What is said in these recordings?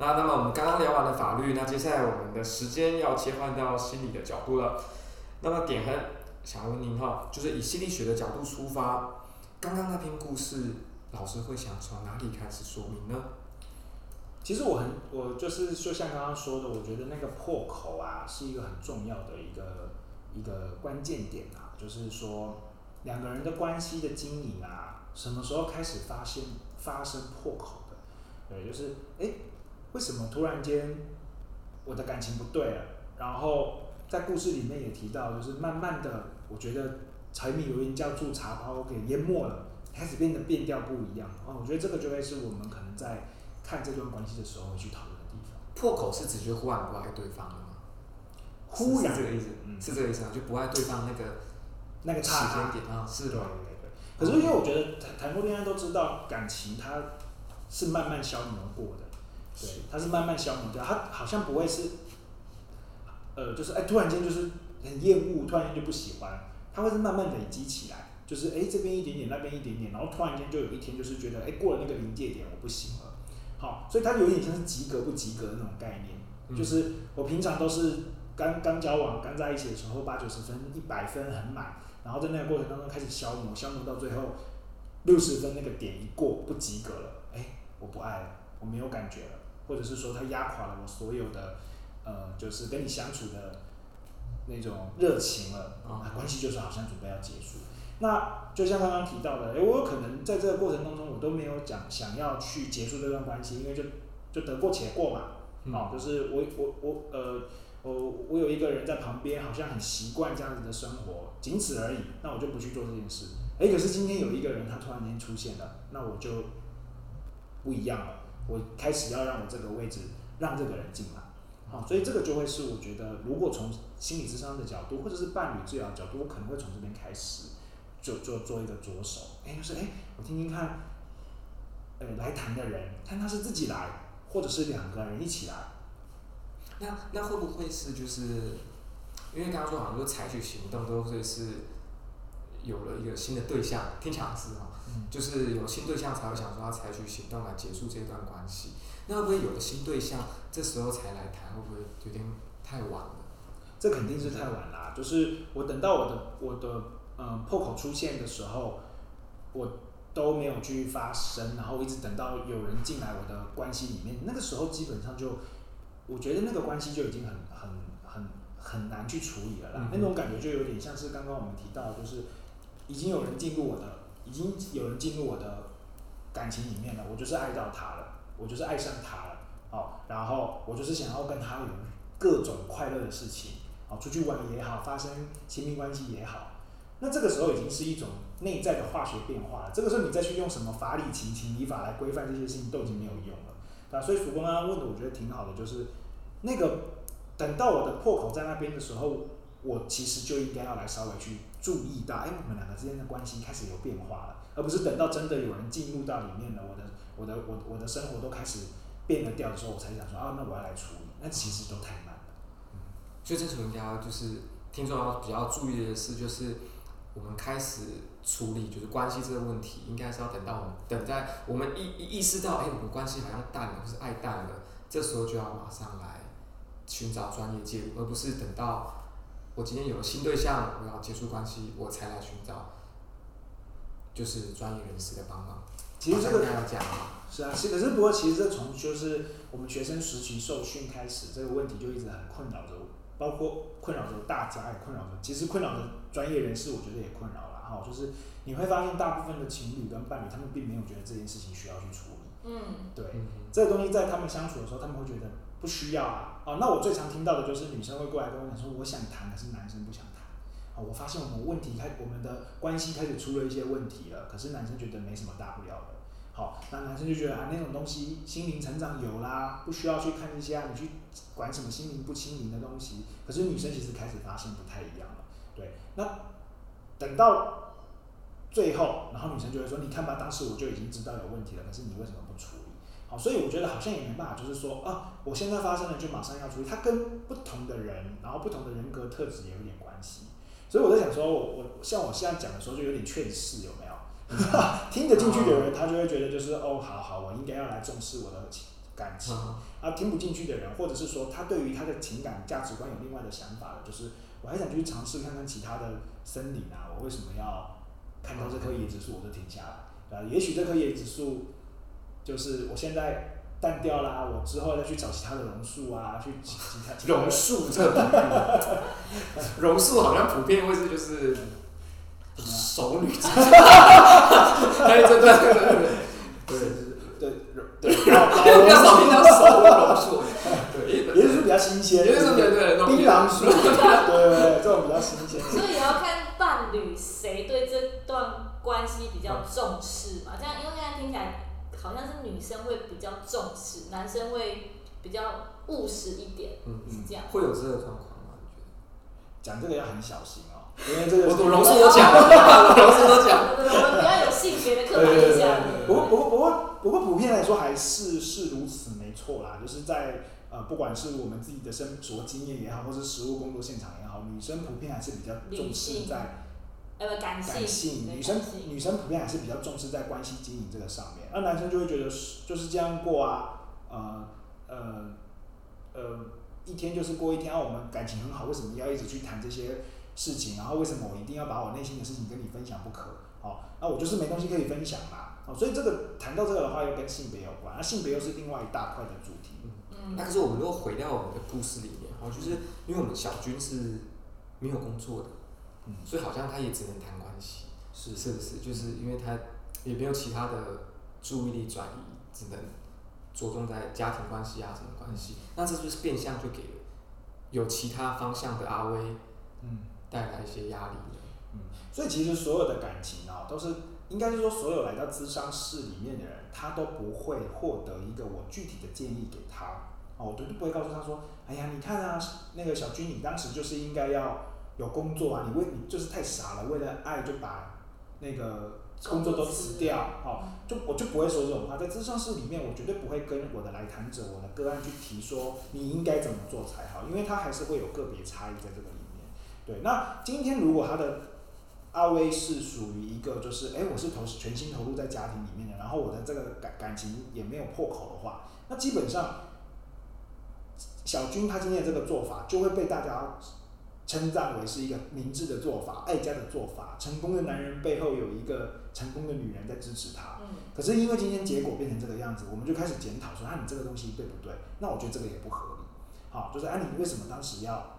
那那么我们刚刚聊完了法律，那接下来我们的时间要切换到心理的角度了。那么典衡想问您哈，就是以心理学的角度出发，刚刚那篇故事，老师会想从哪里开始说明呢？其实我很，我就是就像刚刚说的，我觉得那个破口啊，是一个很重要的一个一个关键点啊，就是说两个人的关系的经营啊，什么时候开始发现发生破口的？对，就是哎，为什么突然间我的感情不对了？然后在故事里面也提到，就是慢慢的，我觉得柴米油盐酱醋茶把我给淹没了，开始变得变调不一样。哦，我觉得这个就会是我们可能在。看这段关系的时候会去讨论的地方，破口是指就忽然不爱对方了吗？忽然是这个意思，嗯，是这个意思啊，就不爱对方那个那个时间点啊，是的，对对对。可是因为我觉得谈谈过恋爱都知道，感情它是慢慢消磨过的，对，它是慢慢消磨掉，它好像不会是，呃，就是哎，突然间就是很厌恶，突然间就不喜欢，它会是慢慢累积起来，就是哎这边一点点，那边一点点，然后突然间就有一天就是觉得哎过了那个临界点，我不行了。好，所以它有点像是及格不及格的那种概念，嗯、就是我平常都是刚刚交往、刚在一起的时候八九十分、一百分很满，然后在那个过程当中开始消磨，消磨到最后六十分那个点一过不及格了，哎，我不爱了，我没有感觉了，或者是说他压垮了我所有的呃，就是跟你相处的那种热情了，啊，关系就是好像准备要结束。那就像刚刚提到的，诶，我有可能在这个过程当中，我都没有讲想要去结束这段关系，因为就就得过且过嘛，嗯、哦，就是我我我呃我我有一个人在旁边，好像很习惯这样子的生活，仅此而已，那我就不去做这件事。诶，可是今天有一个人他突然间出现了，那我就不一样了，我开始要让我这个位置让这个人进来，好、所以这个就会是我觉得，如果从心理智商的角度，或者是伴侣治疗角度，我可能会从这边开始。就做做一个着手，哎，就是哎，我听听看，呃，来谈的人，看他是自己来，或者是两个人一起来。那那会不会是就是，因为刚刚说好像说采取行动都会是有了一个新的对象，听起来是哈，嗯、就是有新对象才会想说要采取行动来结束这段关系。那会不会有了新对象，这时候才来谈，会不会有点太晚了？这肯定是太晚啦，就是我等到我的我的。嗯，破口出现的时候，我都没有去发声，然后一直等到有人进来我的关系里面，那个时候基本上就，我觉得那个关系就已经很很很很难去处理了啦。嗯、那种感觉就有点像是刚刚我们提到，就是已经有人进入我的，已经有人进入我的感情里面了，我就是爱到他了，我就是爱上他了，哦，然后我就是想要跟他有各种快乐的事情，哦，出去玩也好，发生亲密关系也好。那这个时候已经是一种内在的化学变化了。这个时候你再去用什么法理情、情理法来规范这些事情，都已经没有用了，对吧？所以曙光刚刚问的，我觉得挺好的，就是那个等到我的破口在那边的时候，我其实就应该要来稍微去注意到，哎，我们两个之间的关系开始有变化了，而不是等到真的有人进入到里面了，我的、我的、我、我的生活都开始变了调的时候，我才想说啊，那我要来处理，那其实都太慢了。所以这时候应该就是听众要比较注意的是，就是。我们开始处理就是关系这个问题，应该是要等到我们等在我们意意识到，哎，我们关系好像淡了，或是爱淡了，这时候就要马上来寻找专业介入，而不是等到我今天有了新对象，我要结束关系，我才来寻找就是专业人士的帮忙。其实这个要讲是啊，是可是不过其实这从就是我们学生实习受训开始，这个问题就一直很困扰着我。包括困扰着大家，也困扰着，其实困扰着专业人士，我觉得也困扰了哈。就是你会发现，大部分的情侣跟伴侣，他们并没有觉得这件事情需要去处理。嗯，对，嗯、这个东西在他们相处的时候，他们会觉得不需要啊。哦，那我最常听到的就是女生会过来跟我讲说，我想谈，可是男生不想谈。啊，我发现我们问题开，我们的关系开始出了一些问题了，可是男生觉得没什么大不了的。好，那男生就觉得啊，那种东西心灵成长有啦，不需要去看一些啊，你去管什么心灵不心灵的东西。可是女生其实开始发现不太一样了，对。那等到最后，然后女生就会说：“你看吧，当时我就已经知道有问题了，可是你为什么不处理？”好，所以我觉得好像也没办法，就是说啊，我现在发生了就马上要处理。它跟不同的人，然后不同的人格特质也有点关系。所以我在想说，我我像我现在讲的时候，就有点劝世，有没有？听得进去的人，他就会觉得就是哦，好好，我应该要来重视我的感情，啊，听不进去的人，或者是说他对于他的情感价值观有另外的想法的，就是我还想去尝试看看其他的森林啊，我为什么要看到这棵椰子树我就停下来？啊，也许这棵椰子树就是我现在淡掉啦，我之后再去找其他的榕树啊，去其他榕树这个，榕树好像普遍会是就是熟女，对对对对对。对，比较少听到熟的榕树，对，也是比较新鲜，也是对对，槟榔树，对对，这种比较新鲜。所以也要看伴侣谁对这段关系比较重视嘛？这样，因为现在听起来好像是女生会比较重视，男生会比较务实一点，嗯，是这样。会有这个状况吗？你觉得？讲这个要很小心哦，因为这个我榕树都讲了，榕树都讲了，我们不要有性别的刻板印象。不过，不过，不过。不过普遍来说还是是如此，没错啦。就是在呃，不管是我们自己的生活经验也好，或是实务工作现场也好，女生普遍还是比较重视在呃感性。感性女生女生普遍还是比较重视在关系经营这个上面，而男生就会觉得就是这样过啊，呃呃呃，一天就是过一天，啊，我们感情很好，为什么要一直去谈这些事情？然后为什么我一定要把我内心的事情跟你分享不可？哦，那我就是没东西可以分享嘛。所以这个谈到这个的话，又跟性别有关，那性别又是另外一大块的主题。嗯，那可是我们如果回到我们的故事里面，哦，就是因为我们小军是没有工作的，嗯，所以好像他也只能谈关系，是是不是？就是因为他也没有其他的注意力转移，只能着重在家庭关系啊什么关系。那这就是变相就给有其他方向的阿威，嗯，带来一些压力。嗯，所以其实所有的感情啊，都是。应该是说，所有来到咨商室里面的人，他都不会获得一个我具体的建议给他。哦，我都不会告诉他说：“哎呀，你看啊，那个小军，你当时就是应该要有工作啊，你为你就是太傻了，为了爱就把那个工作都辞掉。”哦，就我就不会说这种话。在咨商室里面，我绝对不会跟我的来谈者、我的个案去提说你应该怎么做才好，因为他还是会有个别差异在这个里面。对，那今天如果他的。阿威是属于一个，就是哎，我是投全心投入在家庭里面的，然后我的这个感感情也没有破口的话，那基本上小军他今天的这个做法就会被大家称赞为是一个明智的做法、爱家的做法。成功的男人背后有一个成功的女人在支持他。嗯。可是因为今天结果变成这个样子，我们就开始检讨说，啊，你这个东西对不对？那我觉得这个也不合理。好，就是啊，你为什么当时要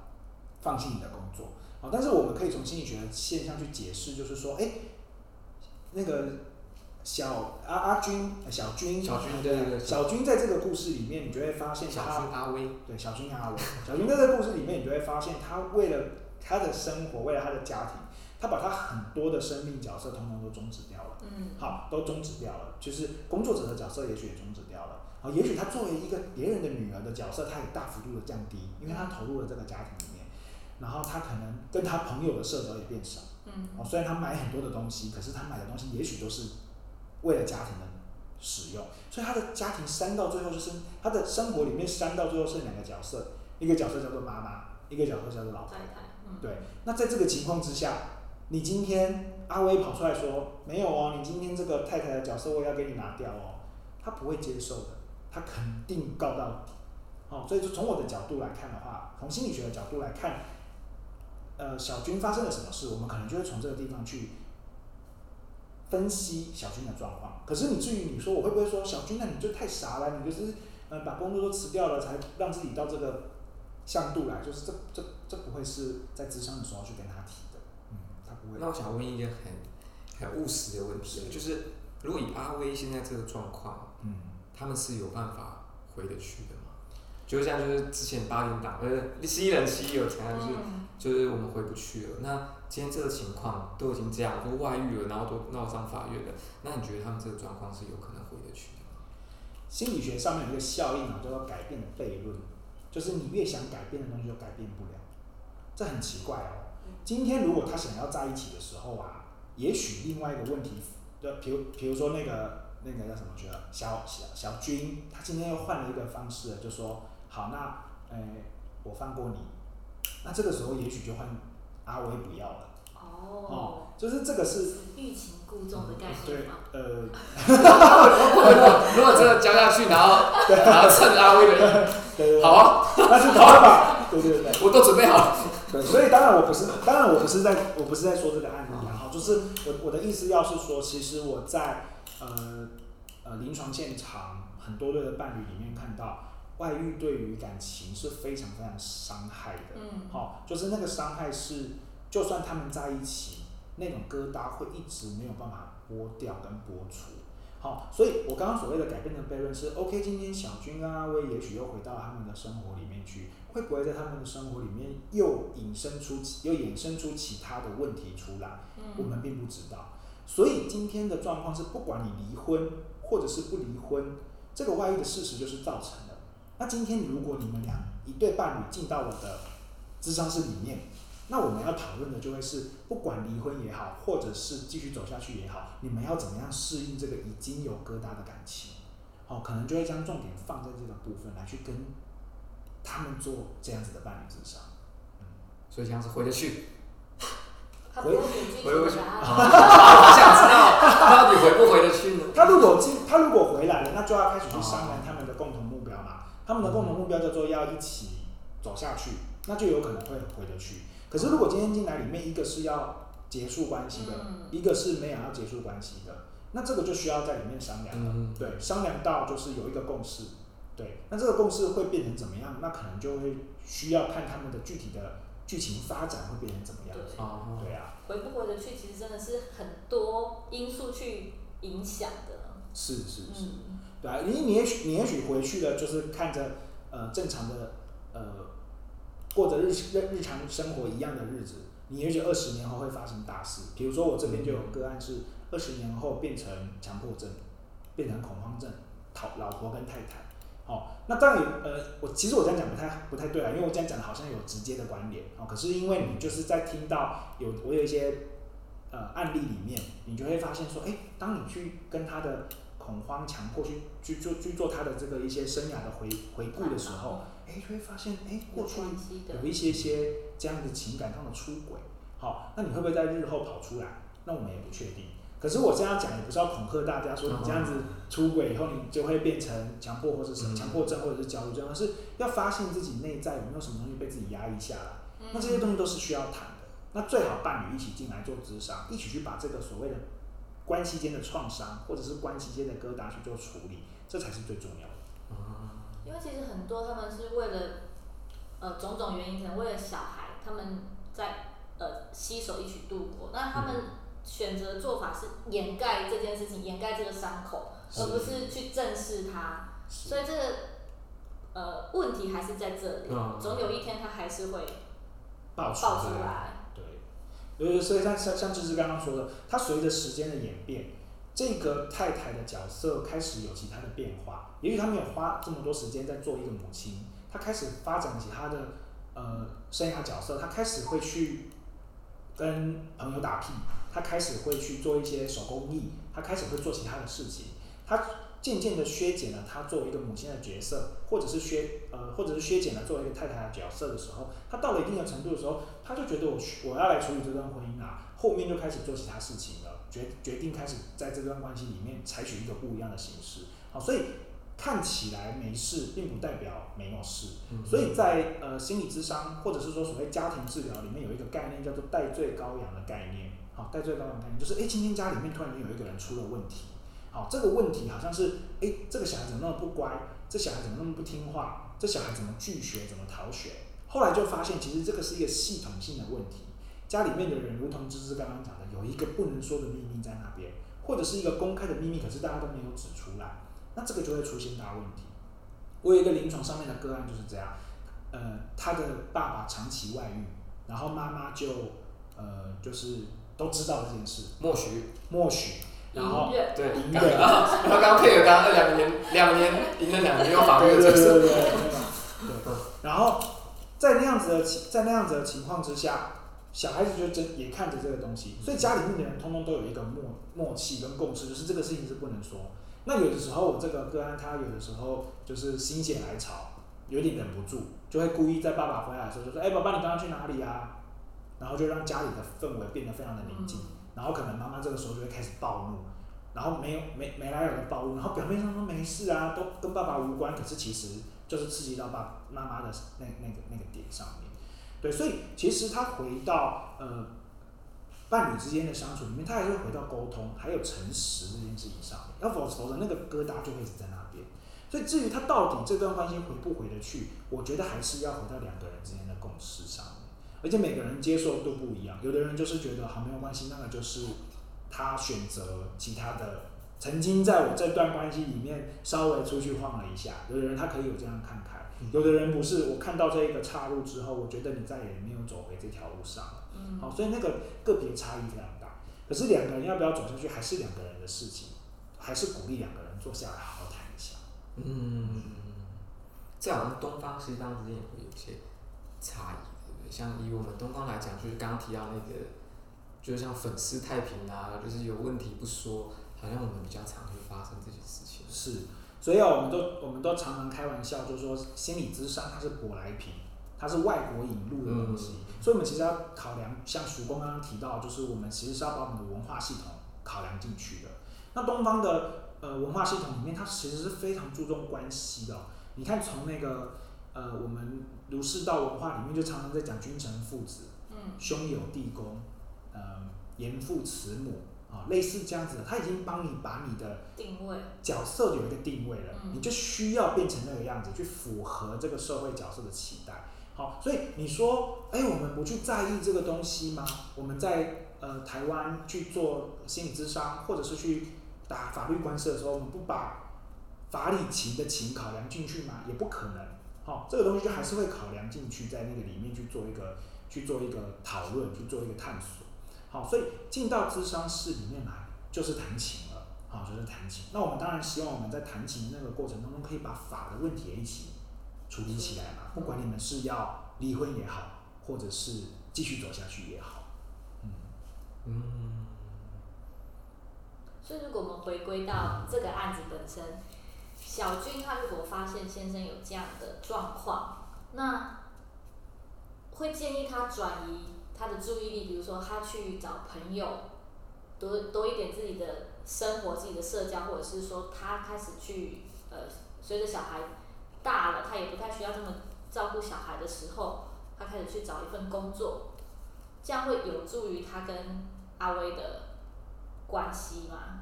放弃你的工作？啊，但是我们可以从心理学的现象去解释，就是说，哎，那个小阿阿军，小军，小军对对对，小军在这个故事里面，你就会发现他，小军阿威，对，小军阿威，小军在这个故事里面，你就会发现他为了他的生活，为了他的家庭，他把他很多的生命角色通通都终止掉了，嗯，好，都终止掉了，就是工作者的角色也许也终止掉了，啊，也许他作为一个别人的女儿的角色，他也大幅度的降低，因为他投入了这个家庭里面。然后他可能跟他朋友的社交也变少，嗯，哦，虽然他买很多的东西，可是他买的东西也许都是为了家庭的使用，所以他的家庭删到最后就是他的生活里面删到最后剩两个角色，一个角色叫做妈妈，一个角色叫做老太太，嗯，对。那在这个情况之下，你今天阿威跑出来说没有哦，你今天这个太太的角色我要给你拿掉哦，他不会接受的，他肯定告到底，哦，所以就从我的角度来看的话，从心理学的角度来看。呃，小军发生了什么事？我们可能就会从这个地方去分析小军的状况。可是你至于你说我会不会说小军，那你就太傻了，你就是呃把工作都辞掉了，才让自己到这个向度来，就是这这这不会是在咨商的时候去跟他提的。那我想问一个很很务实的问题，就是如果以阿威现在这个状况，嗯，他们是有办法回得去的吗？就像就是之前八点档呃，十一人妻有才就是。就是我们回不去了。那今天这个情况都已经这样，都外遇了，然后都闹上法院了。那你觉得他们这个状况是有可能回得去的吗？心理学上面有一个效应啊，叫做改变的悖论，就是你越想改变的东西，就改变不了。这很奇怪哦。今天如果他想要在一起的时候啊，也许另外一个问题，就比如比如说那个那个叫什么去了，小小小军，他今天又换了一个方式，就说好，那呃，我放过你。那这个时候也许就换阿威不要了。哦。哦，就是这个是欲擒故纵的概念吗？对，呃，如果真的交下去，然后 然后趁阿威的，对对对，好啊，那是好吧？对对对，我都准备好了。对，所以当然我不是，当然我不是在，我不是在说这个案例啊，哈，就是我我的意思要是说，其实我在呃呃临床现场很多对的伴侣里面看到，外遇对于感情是非常非常伤害的，嗯，好，就是那个伤害是，就算他们在一起，那种疙瘩会一直没有办法剥掉跟剥除。好，所以我刚刚所谓的改变的悖论是，OK，今天小军跟阿威也许又回到他们的生活里面去，会不会在他们的生活里面又引申出又衍生出其他的问题出来？嗯，我们并不知道。所以今天的状况是，不管你离婚或者是不离婚，这个外遇的事实就是造成的。那今天如果你们俩一对伴侣进到我的智商室里面。那我们要讨论的就会是，不管离婚也好，或者是继续走下去也好，你们要怎么样适应这个已经有疙瘩的感情？哦，可能就会将重点放在这个部分来去跟他们做这样子的伴侣之上。嗯，所以这样子回得去，回回不去，我想知道到底回不回得去呢？他如果进，他如果回来了，那就要开始去商量他们的共同目标嘛。他们的共同目标叫做要一起走下去，那就有可能会回得去。可是，如果今天进来里面一个是要结束关系的，嗯、一个是没有要结束关系的，那这个就需要在里面商量了。嗯、对，商量到就是有一个共识。对，那这个共识会变成怎么样？那可能就会需要看他们的具体的剧情发展会变成怎么样。对，对啊。回不回得去，其实真的是很多因素去影响的。是是是，嗯、对啊，你你也许你也许回去了，就是看着呃正常的呃。过着日日日常生活一样的日子，你也许二十年后会发生大事。比如说我这边就有个案是二十年后变成强迫症，变成恐慌症，讨老婆跟太太。哦，那当然呃，我其实我这样讲不太不太对啊，因为我这样讲的好像有直接的关联。哦，可是因为你就是在听到有我有一些呃案例里面，你就会发现说，哎，当你去跟他的恐慌、强迫去去做去做他的这个一些生涯的回回顾的时候。哎，就会发现，哎，过去有一些些这样的情感上的出轨，好，那你会不会在日后跑出来？那我们也不确定。可是我这样讲也不是要恐吓大家，说你这样子出轨以后，你就会变成强迫或者是强迫症或者是焦虑症，而是要发现自己内在有没有什么东西被自己压抑下来。那这些东西都是需要谈的。那最好伴侣一起进来做咨商，一起去把这个所谓的关系间的创伤或者是关系间的疙瘩去做处理，这才是最重要的。因为其实很多他们是为了，呃，种种原因，可能为了小孩，他们在呃携手一起度过。那他们选择的做法是掩盖这件事情，掩盖这个伤口，而不是去正视它。所以这个呃问题还是在这里，总有一天他还是会爆出来。对，所以像像像芝芝刚刚说的，他随着时间的演变。这个太太的角色开始有其他的变化，也许她没有花这么多时间在做一个母亲，她开始发展起他的呃生涯角色，她开始会去跟朋友打屁，她开始会去做一些手工艺，她开始会做其他的事情，她渐渐的削减了她作为一个母亲的角色，或者是削呃或者是削减了作为一个太太的角色的时候，她到了一定的程度的时候，她就觉得我我要来处理这段婚姻啊，后面就开始做其他事情了。决决定开始在这段关系里面采取一个不一样的形式，好，所以看起来没事，并不代表没有事。所以在呃心理咨商或者是说所谓家庭治疗里面有一个概念叫做代罪羔羊的概念，好，代罪羔羊概念就是，哎，今天家里面突然间有一个人出了问题，好，这个问题好像是，哎，这个小孩怎么那么不乖，这小孩怎么那么不听话，这小孩怎么拒学，怎么逃学，后来就发现其实这个是一个系统性的问题。家里面的人，如同芝芝刚刚讲的，有一个不能说的秘密在那边，或者是一个公开的秘密，可是大家都没有指出来，那这个就会出现大问题。我有一个临床上面的个案就是这样，呃，他的爸爸长期外遇，然后妈妈就呃就是都知道这件事，默许，默许，然后对，对隐忍，然后刚刚配合刚刚两年，两年赢了两年又法律的，对对对对，对，然后在那样子的在那样子的情况之下。小孩子就真也看着这个东西，所以家里面的人通通都有一个默默契跟共识，就是这个事情是不能说。那有的时候我这个个案，他有的时候就是心血来潮，有点忍不住，就会故意在爸爸回来的时候就说：“哎，爸爸，你刚刚去哪里啊？”然后就让家里的氛围变得非常的宁静。然后可能妈妈这个时候就会开始暴怒，然后没有没没来由的暴怒，然后表面上说没事啊，都跟爸爸无关，可是其实就是刺激到爸妈妈的那那个那个点上面。对，所以其实他回到呃伴侣之间的相处里面，他还是会回到沟通还有诚实这件事情上面，要否否则那个疙瘩就会一直在那边。所以至于他到底这段关系回不回得去，我觉得还是要回到两个人之间的共识上面。而且每个人接受度不一样，有的人就是觉得好没有关系，那个就是他选择其他的，曾经在我这段关系里面稍微出去晃了一下，有的人他可以有这样看开，有的人不是。我看到这一个岔路之后，我觉得你再也没有走回这条路上了。嗯，好，所以那个个别差异非常大。可是两个人要不要走下去，还是两个人的事情，还是鼓励两个人坐下来好好谈一下。嗯，这好像东方西方之间也会有些差异，对不对？像以我们东方来讲，就是刚刚提到那个，就是像粉丝太平啊，就是有问题不说，好像我们比较常会发生这些事情。是，所以啊，我们都我们都常常开玩笑，就是说心理咨商它是舶来品，它是外国引入的东西，嗯、所以我们其实要考量，像曙光刚刚提到，就是我们其实是要把我们的文化系统考量进去的。那东方的。呃，文化系统里面，它其实是非常注重关系的哦。你看，从那个呃，我们儒释道文化里面，就常常在讲君臣父子，嗯，兄友弟恭，呃，严父慈母啊，类似这样子的，他已经帮你把你的定位角色有一个定位了，你就需要变成那个样子，去符合这个社会角色的期待。好，所以你说，哎，我们不去在意这个东西吗？我们在呃台湾去做心理咨商，或者是去。打法律官司的时候，我们不把法理情的情考量进去吗？也不可能。好、这个东西就还是会考量进去，在那个里面去做一个去做一个讨论，去做一个探索。好、所以进到咨商室里面来就是谈情了。好、就是谈情。那我们当然希望我们在谈情的那个过程当中，可以把法的问题也一起处理起来嘛。不管你们是要离婚也好，或者是继续走下去也好。嗯嗯。所以，如果我们回归到这个案子本身，小军他如果发现先生有这样的状况，那会建议他转移他的注意力，比如说他去找朋友，多多一点自己的生活、自己的社交，或者是说他开始去呃，随着小孩大了，他也不太需要这么照顾小孩的时候，他开始去找一份工作，这样会有助于他跟阿威的关系吗？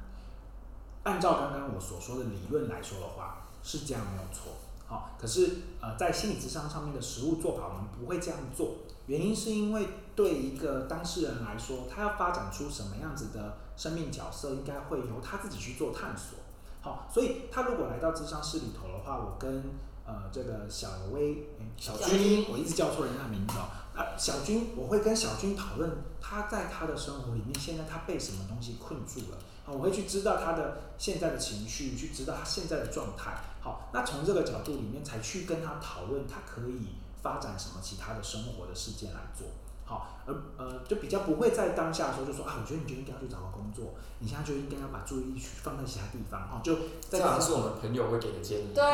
按照刚刚我所说的理论来说的话，是这样没有错。好，可是呃，在心理咨商上面的实务做法，我们不会这样做。原因是因为对一个当事人来说，他要发展出什么样子的生命角色，应该会由他自己去做探索。好，所以他如果来到咨商室里头的话，我跟呃这个小薇、小军，我一直叫错人家名字哦。啊，小军，我会跟小军讨论他在他的生活里面，现在他被什么东西困住了。我会去知道他的现在的情绪，去知道他现在的状态。好，那从这个角度里面才去跟他讨论，他可以发展什么其他的生活的事件来做。好，而呃，就比较不会在当下的时候就说啊，我觉得你就应该要去找个工作，你现在就应该要把注意力去放在其他地方。哦，就这样是我们朋友会给的建议。对，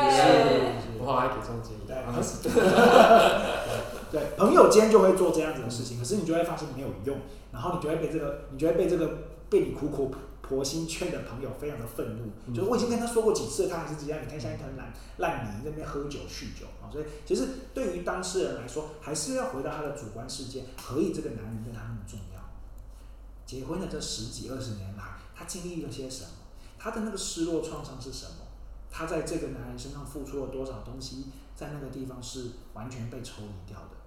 我好爱给这种建议。对，对，朋友间就会做这样子的事情，可是你就会发现没有用，然后你就会被这个，你就会被这个被你苦苦。婆心圈的朋友非常的愤怒，嗯、就是我已经跟他说过几次，他还是这样。你看像一团烂烂泥，在那边喝酒酗酒啊。所以其实对于当事人来说，还是要回到他的主观世界。何以这个男人对他那么重要？结婚的这十几二十年来，他经历了些什么？他的那个失落创伤是什么？他在这个男人身上付出了多少东西？在那个地方是完全被抽离掉的。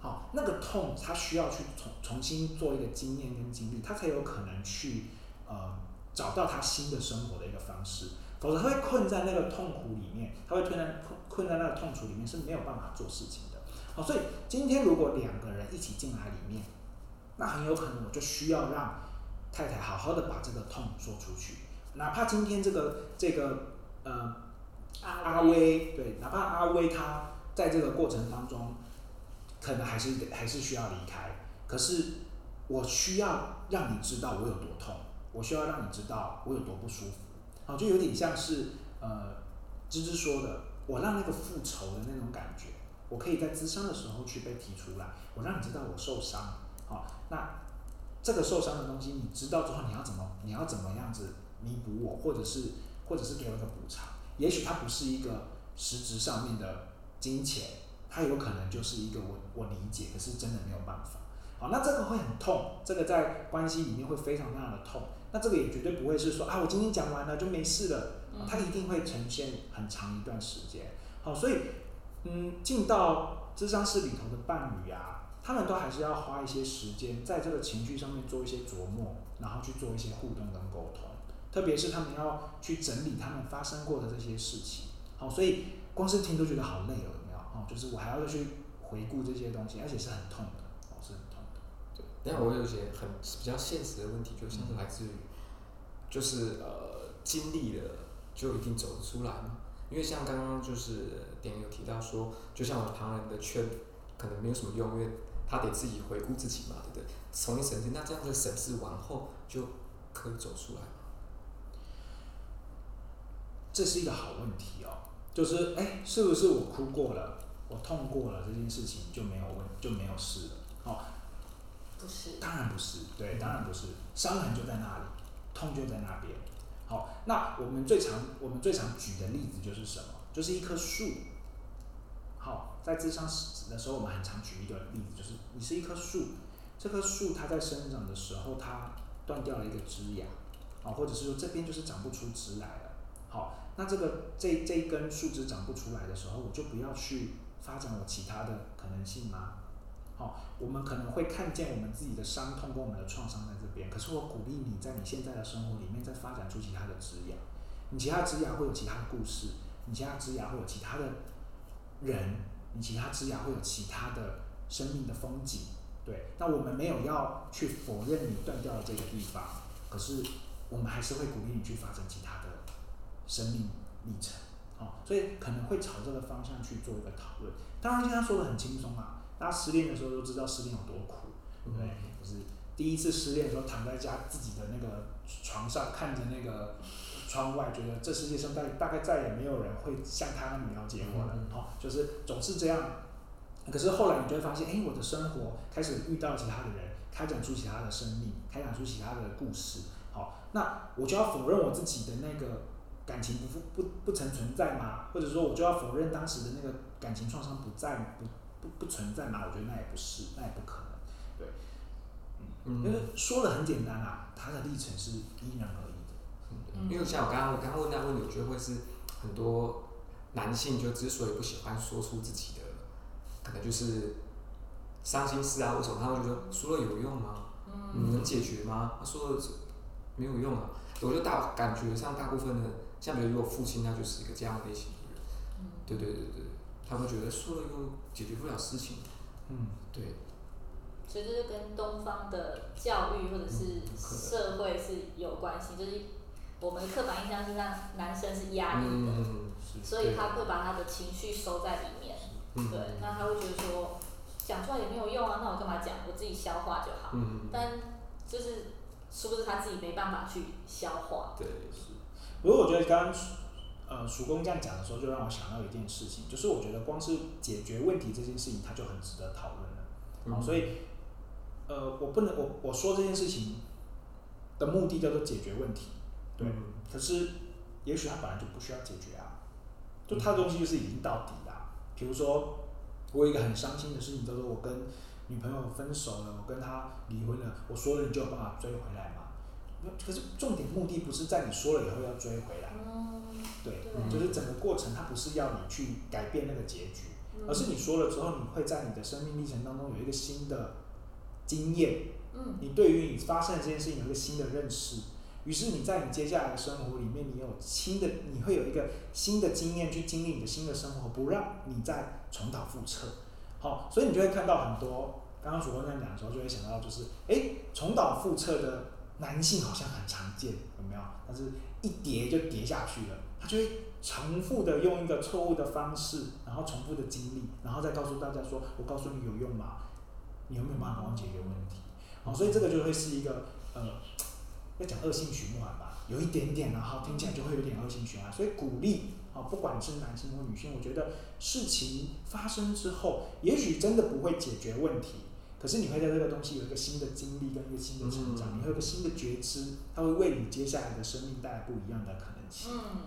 好，那个痛，他需要去重重新做一个经验跟经历，他才有可能去。呃，找到他新的生活的一个方式，否则他会困在那个痛苦里面，他会困在困困在那个痛楚里面是没有办法做事情的。好，所以今天如果两个人一起进来里面，那很有可能我就需要让太太好好的把这个痛说出去，哪怕今天这个这个呃阿阿威对，哪怕阿威他在这个过程当中可能还是还是需要离开，可是我需要让你知道我有多痛。我需要让你知道我有多不舒服，好，就有点像是呃，芝芝说的，我让那个复仇的那种感觉，我可以在咨商的时候去被提出来，我让你知道我受伤，好，那这个受伤的东西，你知道之后，你要怎么，你要怎么样子弥补我，或者是，或者是给我一个补偿？也许它不是一个实质上面的金钱，它有可能就是一个我我理解，可是真的没有办法。好，那这个会很痛，这个在关系里面会非常非常的痛。那这个也绝对不会是说啊，我今天讲完了就没事了，它一定会呈现很长一段时间。好，所以嗯，进到智商室里头的伴侣啊。他们都还是要花一些时间在这个情绪上面做一些琢磨，然后去做一些互动跟沟通。特别是他们要去整理他们发生过的这些事情。好，所以光是听都觉得好累了，有没有？哦，就是我还要再去回顾这些东西，而且是很痛的，哦，是很痛的。对，但我有一些很比较现实的问题，就像是来自于，就是呃，经历了就一定走得出来吗？因为像刚刚就是点有提到说，就像我旁人的劝，可能没有什么用，因为。他得自己回顾自己嘛，对不对？重新审视，那这样子审视完后就可以走出来吗？这是一个好问题哦。就是，哎，是不是我哭过了，我痛过了这件事情就没有问就没有事了？哦，不是，当然不是，对，当然不是，伤痕就在那里，痛就在那边。好，那我们最常我们最常举的例子就是什么？就是一棵树。好，在咨商时的时候，我们很常举一个例子，就是你是一棵树，这棵树它在生长的时候，它断掉了一个枝芽，啊，或者是说这边就是长不出枝来了。好，那这个这这一根树枝长不出来的时候，我就不要去发展我其他的可能性吗？好，我们可能会看见我们自己的伤痛跟我们的创伤在这边，可是我鼓励你在你现在的生活里面再发展出其他的枝芽，你其他枝芽会有其他的故事，你其他枝芽会有其他的。人，你其他枝芽会有其他的生命的风景，对。那我们没有要去否认你断掉了这个地方，可是我们还是会鼓励你去发展其他的生命历程，好、哦，所以可能会朝这个方向去做一个讨论。当然，现在说的很轻松啊，大家失恋的时候都知道失恋有多苦，对不对？就是第一次失恋的时候，躺在家自己的那个床上，看着那个。窗外觉得这世界上大大概再也没有人会像他那么了解我了，哦，就是总是这样。可是后来你就会发现，哎，我的生活开始遇到其他的人，开展出其他的生命，开展出其他的故事。好，那我就要否认我自己的那个感情不不不曾存在吗？或者说我就要否认当时的那个感情创伤不在不不不存在吗？我觉得那也不是，那也不可能。对，嗯，因为说的很简单啊，他的历程是因人而异的。嗯。因为像我刚刚我刚刚问那个问题，我觉得会是很多男性就之所以不喜欢说出自己的，可能就是伤心事啊，为什么他会觉得说了有用吗？嗯，能解决吗？他说了没有用啊。我就大感觉上大部分的，像比如说我父亲，他就是一个这样类型的人。嗯，对对对对，他会觉得说了又解决不了事情。嗯，对。所以这就跟东方的教育或者是社会是有关系，就是。我们的刻板印象是让男生是压抑的，嗯、所以他会把他的情绪收在里面。嗯、对，那他会觉得说讲出来也没有用啊，那我干嘛讲？我自己消化就好。嗯、但就是是不是他自己没办法去消化？对，是。不过我觉得刚刚呃叔公这样讲的时候，就让我想到一件事情，就是我觉得光是解决问题这件事情，它就很值得讨论了。嗯、所以呃，我不能我我说这件事情的目的叫做解决问题。对，可是也许他本来就不需要解决啊，就他的东西就是已经到底了。比如说，我有一个很伤心的事情，就是我跟女朋友分手了，我跟她离婚了，我说了你就有办法追回来嘛？可是重点目的不是在你说了以后要追回来，对，就是整个过程它不是要你去改变那个结局，而是你说了之后，你会在你的生命历程当中有一个新的经验，你对于你发生的这件事情有一个新的认识。于是你在你接下来的生活里面，你有新的，你会有一个新的经验去经历你的新的生活，不让你再重蹈覆辙。好，所以你就会看到很多，刚刚主播在讲的时候，就会想到就是，哎，重蹈覆辙的男性好像很常见，有没有？但是一跌就跌下去了，他就会重复的用一个错误的方式，然后重复的经历，然后再告诉大家说，我告诉你有用吗？你有没有办法帮我解决问题？好，所以这个就会是一个，呃。要讲恶性循环吧，有一点点，然后听起来就会有点恶性循环，所以鼓励啊，不管是男性或女性，我觉得事情发生之后，也许真的不会解决问题，可是你会在这个东西有一个新的经历跟一个新的成长，你会有个新的觉知，它会为你接下来的生命带来不一样的可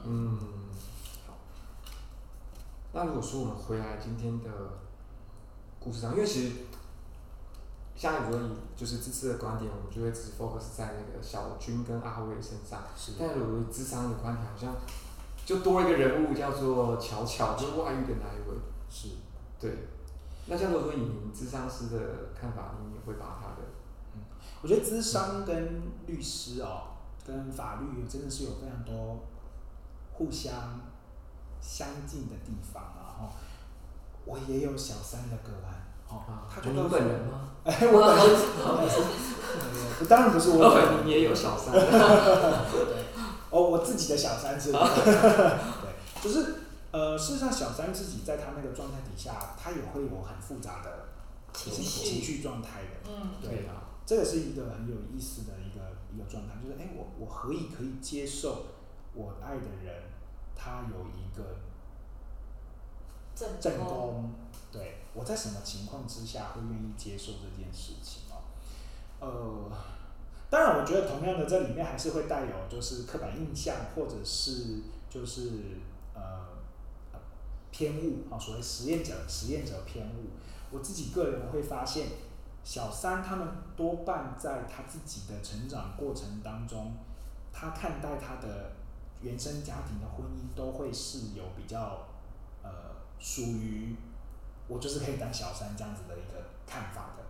嗯，好。那如果说我们回来今天的故事上，因为其实像如果以就是这次的观点，我们就会只 focus 在那个小军跟阿威身上。是。但如果智商的观点，好像就多一个人物叫做巧巧，就是外遇的那一位。是。对。那像如果说以您智商师的看法，你会把他的，嗯，我觉得智商跟律师哦，跟法律真的是有非常多互相相近的地方啊。哈，我也有小三的个案，哦，他就你本人吗？哎，我本人是，我 当然不是我本人，你也有小三，哦，我自己的小三是，对，就是。呃，事实上，小三自己在他那个状态底下，他也会有很复杂的情绪情绪状态的。嗯，对啊，这个是一个很有意思的一个一个状态，就是哎，我我何以可以接受我爱的人他有一个正正宫？对，我在什么情况之下会愿意接受这件事情哦？呃，当然，我觉得同样的，这里面还是会带有就是刻板印象，或者是就是呃。偏误啊，所谓实验者，实验者偏误。我自己个人会发现，小三他们多半在他自己的成长过程当中，他看待他的原生家庭的婚姻，都会是有比较呃属于我就是可以当小三这样子的一个看法的。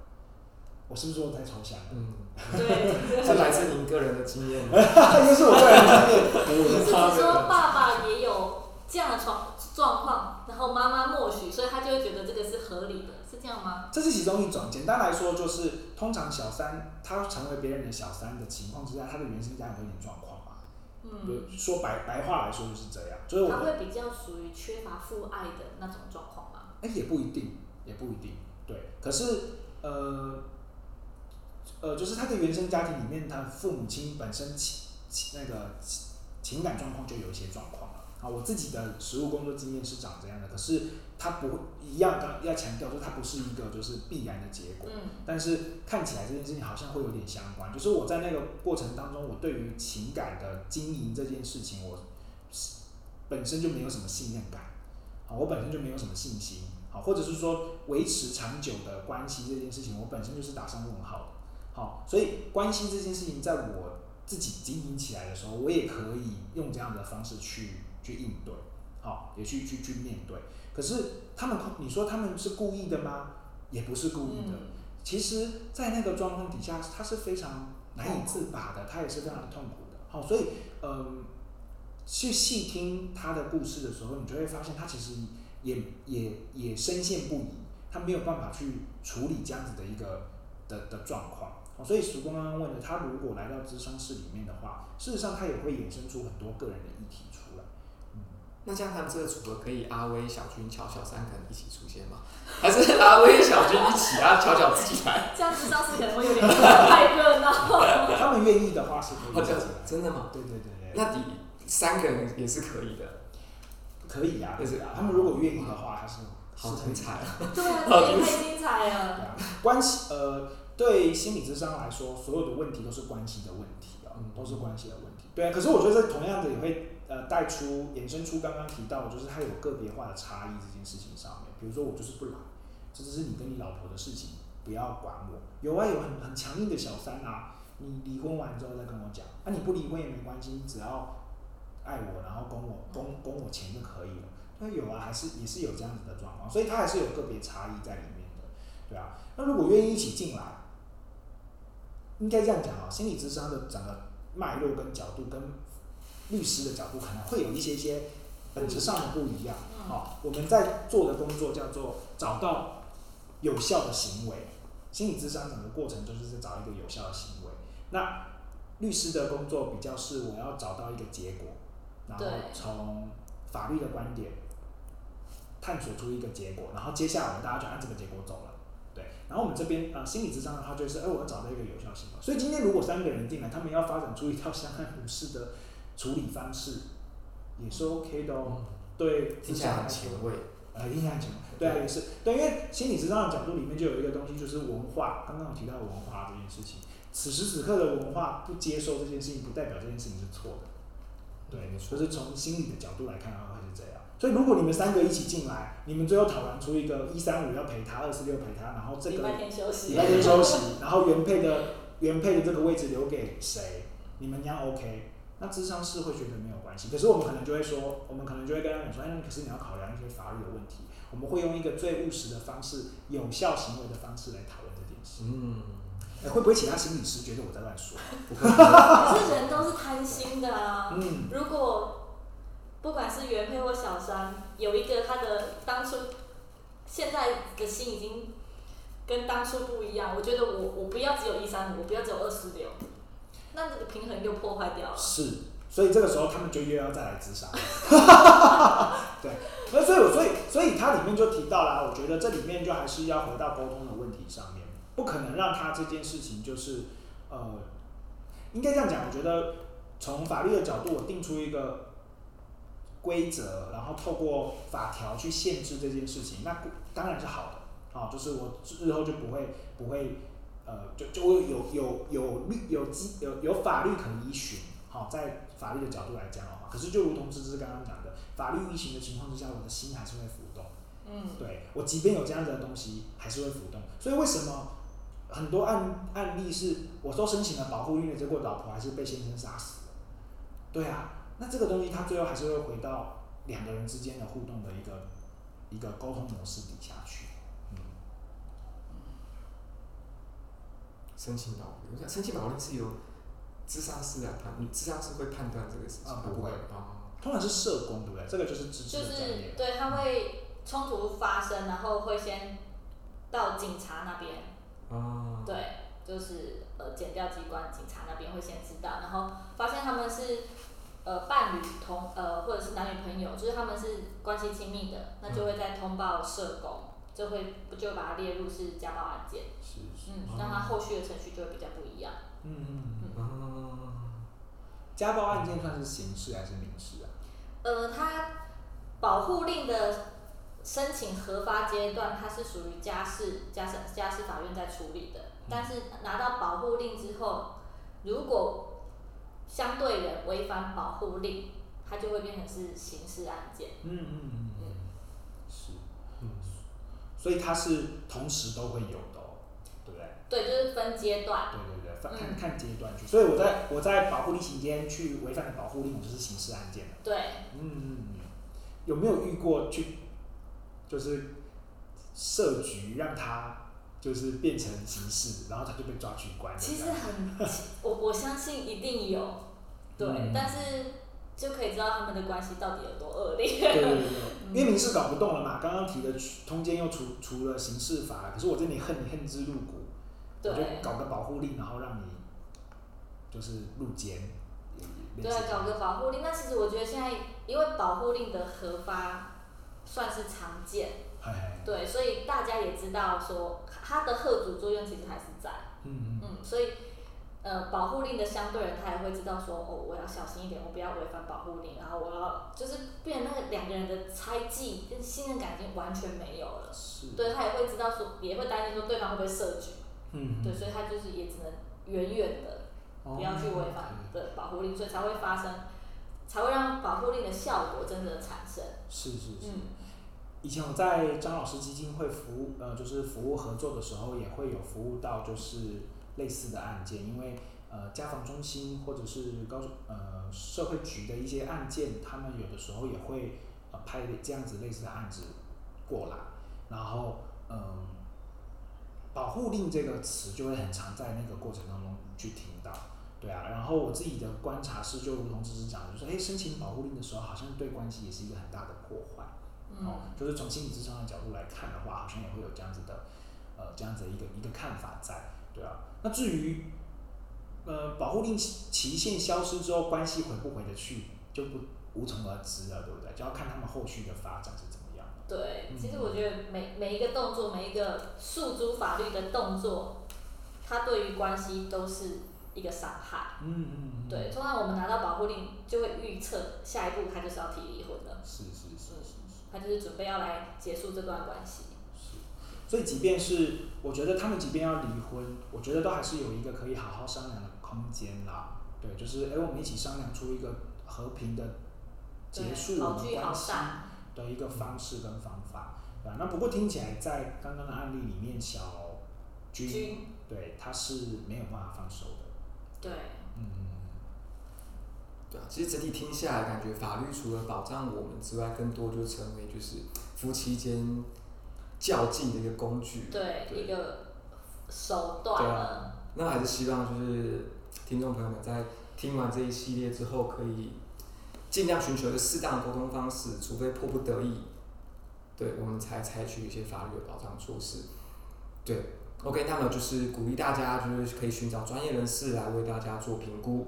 我是不是说我太抽象了？嗯，对，这来自您个人的经验。又是我个人的经验。只是说爸爸也有这样的状状况。然后妈妈默许，所以他就会觉得这个是合理的，是这样吗？这是其中一种。简单来说，就是通常小三他成为别人的小三的情况之下，他的原生家庭有点状况嘛。嗯。说白白话来说就是这样，所以他会比较属于缺乏父爱的那种状况吗？哎，也不一定，也不一定。对，可是呃呃，就是他的原生家庭里面，他父母亲本身情那个情感状况就有一些状况。啊，我自己的实务工作经验是长这样的，可是它不会一样，刚要强调说它不是一个就是必然的结果。嗯。但是看起来这件事情好像会有点相关，就是我在那个过程当中，我对于情感的经营这件事情，我本身就没有什么信任感。好，我本身就没有什么信心。好，或者是说维持长久的关系这件事情，我本身就是打上问号的。好，所以关系这件事情，在我自己经营起来的时候，我也可以用这样的方式去。去应对，好，也去去去面对。可是他们，你说他们是故意的吗？也不是故意的。嗯、其实，在那个状况底下，他是非常难以自拔的，他也是非常的痛苦的。好，所以，嗯，去细听他的故事的时候，你就会发现，他其实也也也深陷不已，他没有办法去处理这样子的一个的的状况。所以曙光刚刚问的，他如果来到咨商室里面的话，事实上他也会衍生出很多个人的议题出来。那这样他们这个组合可以阿威、小军、巧巧三个人一起出现吗？还是阿威、小军一起啊？巧巧自己来？这样子上次可能会有点太热闹。他们愿意的话是可以的。真的吗？对对对对。那第三个人也是可以的。可以呀，就是他们如果愿意的话，还是好精彩啊！对啊，这太精彩了。关系呃，对心理智商来说，所有的问题都是关系的问题啊，都是关系的问题。对啊，可是我觉得这同样的也会。呃，带出衍生出刚刚提到，就是他有个别化的差异这件事情上面。比如说，我就是不来，这只是你跟你老婆的事情，不要管我。有啊，有很很强硬的小三啊，你离婚完之后再跟我讲，那、啊、你不离婚也没关系，你只要爱我，然后供我供供我钱就可以了。那有啊，还是也是有这样子的状况，所以他还是有个别差异在里面的，对啊。那如果愿意一起进来，应该这样讲啊，心理智商的整个脉络跟角度跟。律师的角度可能会有一些些本质上的不一样。好，我们在做的工作叫做找到有效的行为。心理咨商整个过程就是在找一个有效的行为。那律师的工作比较是我要找到一个结果，然后从法律的观点探索出一个结果，然后接下来我们大家就按这个结果走了。对，然后我们这边啊、呃，心理智商的话就是，哎，我要找到一个有效行为。所以今天如果三个人进来，他们要发展出一套相安无事的处理方式也是 OK 的哦，嗯、对，听起来很前卫。呃，印象前卫，对啊，也是，对，因为心理咨商的角度里面就有一个东西，就是文化。刚刚我提到文化这件事情，此时此刻的文化不接受这件事情，不代表这件事情是错的。对，没错就是从心理的角度来看的话，会是这样。所以如果你们三个一起进来，你们最后讨论出一个一三五要陪他，二四六陪他，然后这个礼拜天休息，礼拜天休息，然后原配的原配的这个位置留给谁？你们这样 OK？那智商是会觉得没有关系，可是我们可能就会说，我们可能就会跟他们说，哎，可是你要考量一些法律的问题，我们会用一个最务实的方式，有效行为的方式来讨论这件事。嗯，哎，会不会其他心理师觉得我在乱说？可是人都是贪心的啊。嗯。如果不管是原配或小三，有一个他的当初现在的心已经跟当初不一样，我觉得我我不要只有一三五，我不要只有二四六。那这个平衡又破坏掉了。是，所以这个时候他们就又要再来自杀。对，那所以，所以，所以它里面就提到了，我觉得这里面就还是要回到沟通的问题上面，不可能让他这件事情就是，呃，应该这样讲，我觉得从法律的角度，我定出一个规则，然后透过法条去限制这件事情，那当然是好的，啊，就是我日后就不会不会。呃，就就有有有律有机有有法律可依循，好，在法律的角度来讲的话，可是就如同芝芝刚刚讲的，法律依循的情况之下，我的心还是会浮动。嗯，对，我即便有这样子的东西，还是会浮动。所以为什么很多案案例是我都申请了保护令的，结果老婆还是被先生杀死了？对啊，那这个东西它最后还是会回到两个人之间的互动的一个一个沟通模式底下去。申请保护令，我想申请保护令是由咨商师来判，你咨商师会判断这个事情。啊，不会啊，通常是社工，对不对？这个就是支持的专业。就是对，他会冲突发生，然后会先到警察那边。啊。对，就是呃，检调机关、警察那边会先知道，然后发现他们是呃伴侣同呃或者是男女朋友，就是他们是关系亲密的，那就会再通报社工。嗯就会不就把它列入是家暴案件，是是嗯，那它后续的程序就会比较不一样。嗯嗯嗯。嗯，家暴案件算是刑事还是民事啊？呃，它保护令的申请核发阶段，它是属于家事家事家事法院在处理的。嗯、但是拿到保护令之后，如果相对人违反保护令，它就会变成是刑事案件。嗯嗯嗯。所以它是同时都会有的，哦，对不对？对，就是分阶段。对对对，看、嗯、看阶段去。所以我在我在保护令期间去违反了保护令，就是刑事案件了。对。嗯，有没有遇过去，就是设局让他就是变成刑事，然后他就被抓去关？其实很，我我相信一定有，对，嗯、但是。就可以知道他们的关系到底有多恶劣。对对对，因为民事搞不动了嘛，刚刚提的通奸又除除了刑事法，可是我这里恨你恨之入骨，对我就搞个保护令，然后让你就是入监。对，搞个保护令。那其实我觉得现在，因为保护令的核发算是常见，嘿嘿对，所以大家也知道说它的吓阻作用其实还是在。嗯嗯。嗯，所以。呃，保护令的相对人，他也会知道说，哦，我要小心一点，我不要违反保护令，然后我要就是变成那个两个人的猜忌跟信任感已经完全没有了。是。对，他也会知道说，也会担心说对方会不会设局。嗯。对，所以他就是也只能远远的不要去违反的保护令，哦，所以才会发生，才会让保护令的效果真的产生。是是是。嗯。以前我在张老师基金会服务，呃，就是服务合作的时候，也会有服务到就是。类似的案件，因为呃家访中心或者是高呃社会局的一些案件，他们有的时候也会呃派这样子类似的案子过来，然后嗯、呃，保护令这个词就会很常在那个过程当中去听到，对啊，然后我自己的观察是，就如同芝芝讲的，就是哎申请保护令的时候，好像对关系也是一个很大的破坏，嗯、哦，就是从心理咨商的角度来看的话，好像也会有这样子的呃这样子的一个一个看法在，对啊。那至于，呃，保护令期限消失之后，关系回不回得去，就不无从而知了，对不对？就要看他们后续的发展是怎么样。对，其实我觉得每每一个动作，每一个诉诸法律的动作，它对于关系都是一个伤害。嗯嗯嗯。对，通常我们拿到保护令，就会预测下一步他就是要提离婚了。是是是是是。他就是准备要来结束这段关系。是，所以即便是我觉得他们即便要离婚，我觉得都还是有一个可以好好商量的空间啦。对，就是哎，我们一起商量出一个和平的结束我们关系的一个方式跟方法。对，那不过听起来在刚刚的案例里面，小军，军对他是没有办法放手的。对，嗯。对啊，其实整体听下来，感觉法律除了保障我们之外，更多就成为就是夫妻间较劲的一个工具。对，对一个手段。对啊，那还是希望就是听众朋友们在听完这一系列之后，可以尽量寻求一个适当的沟通方式，除非迫不得已，对我们才采取一些法律的保障措施。对，OK，那么就是鼓励大家，就是可以寻找专业人士来为大家做评估。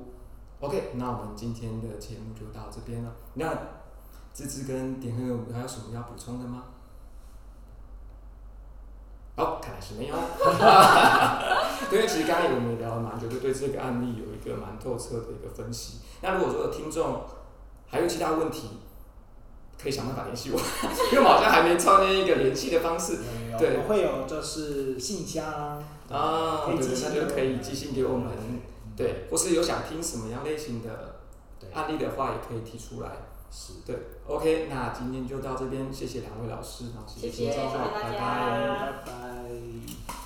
OK，那我们今天的节目就到这边了。那芝芝跟典亨有还有什么要补充的吗？哦，看来是没有。因为其实刚才我们也聊了蛮久，就对这个案例有一个蛮透彻的一个分析。那如果说听众还有其他问题，可以想办法联系我，因为我好像还没创建一个联系的方式。对，会有就是信箱啊，对，那就可以寄信给我们。对，或是有想听什么样类型的案例的话，也可以提出来。是，对，OK，那今天就到这边，谢谢两位老师，谢谢，谢谢大家，拜拜。拜拜。I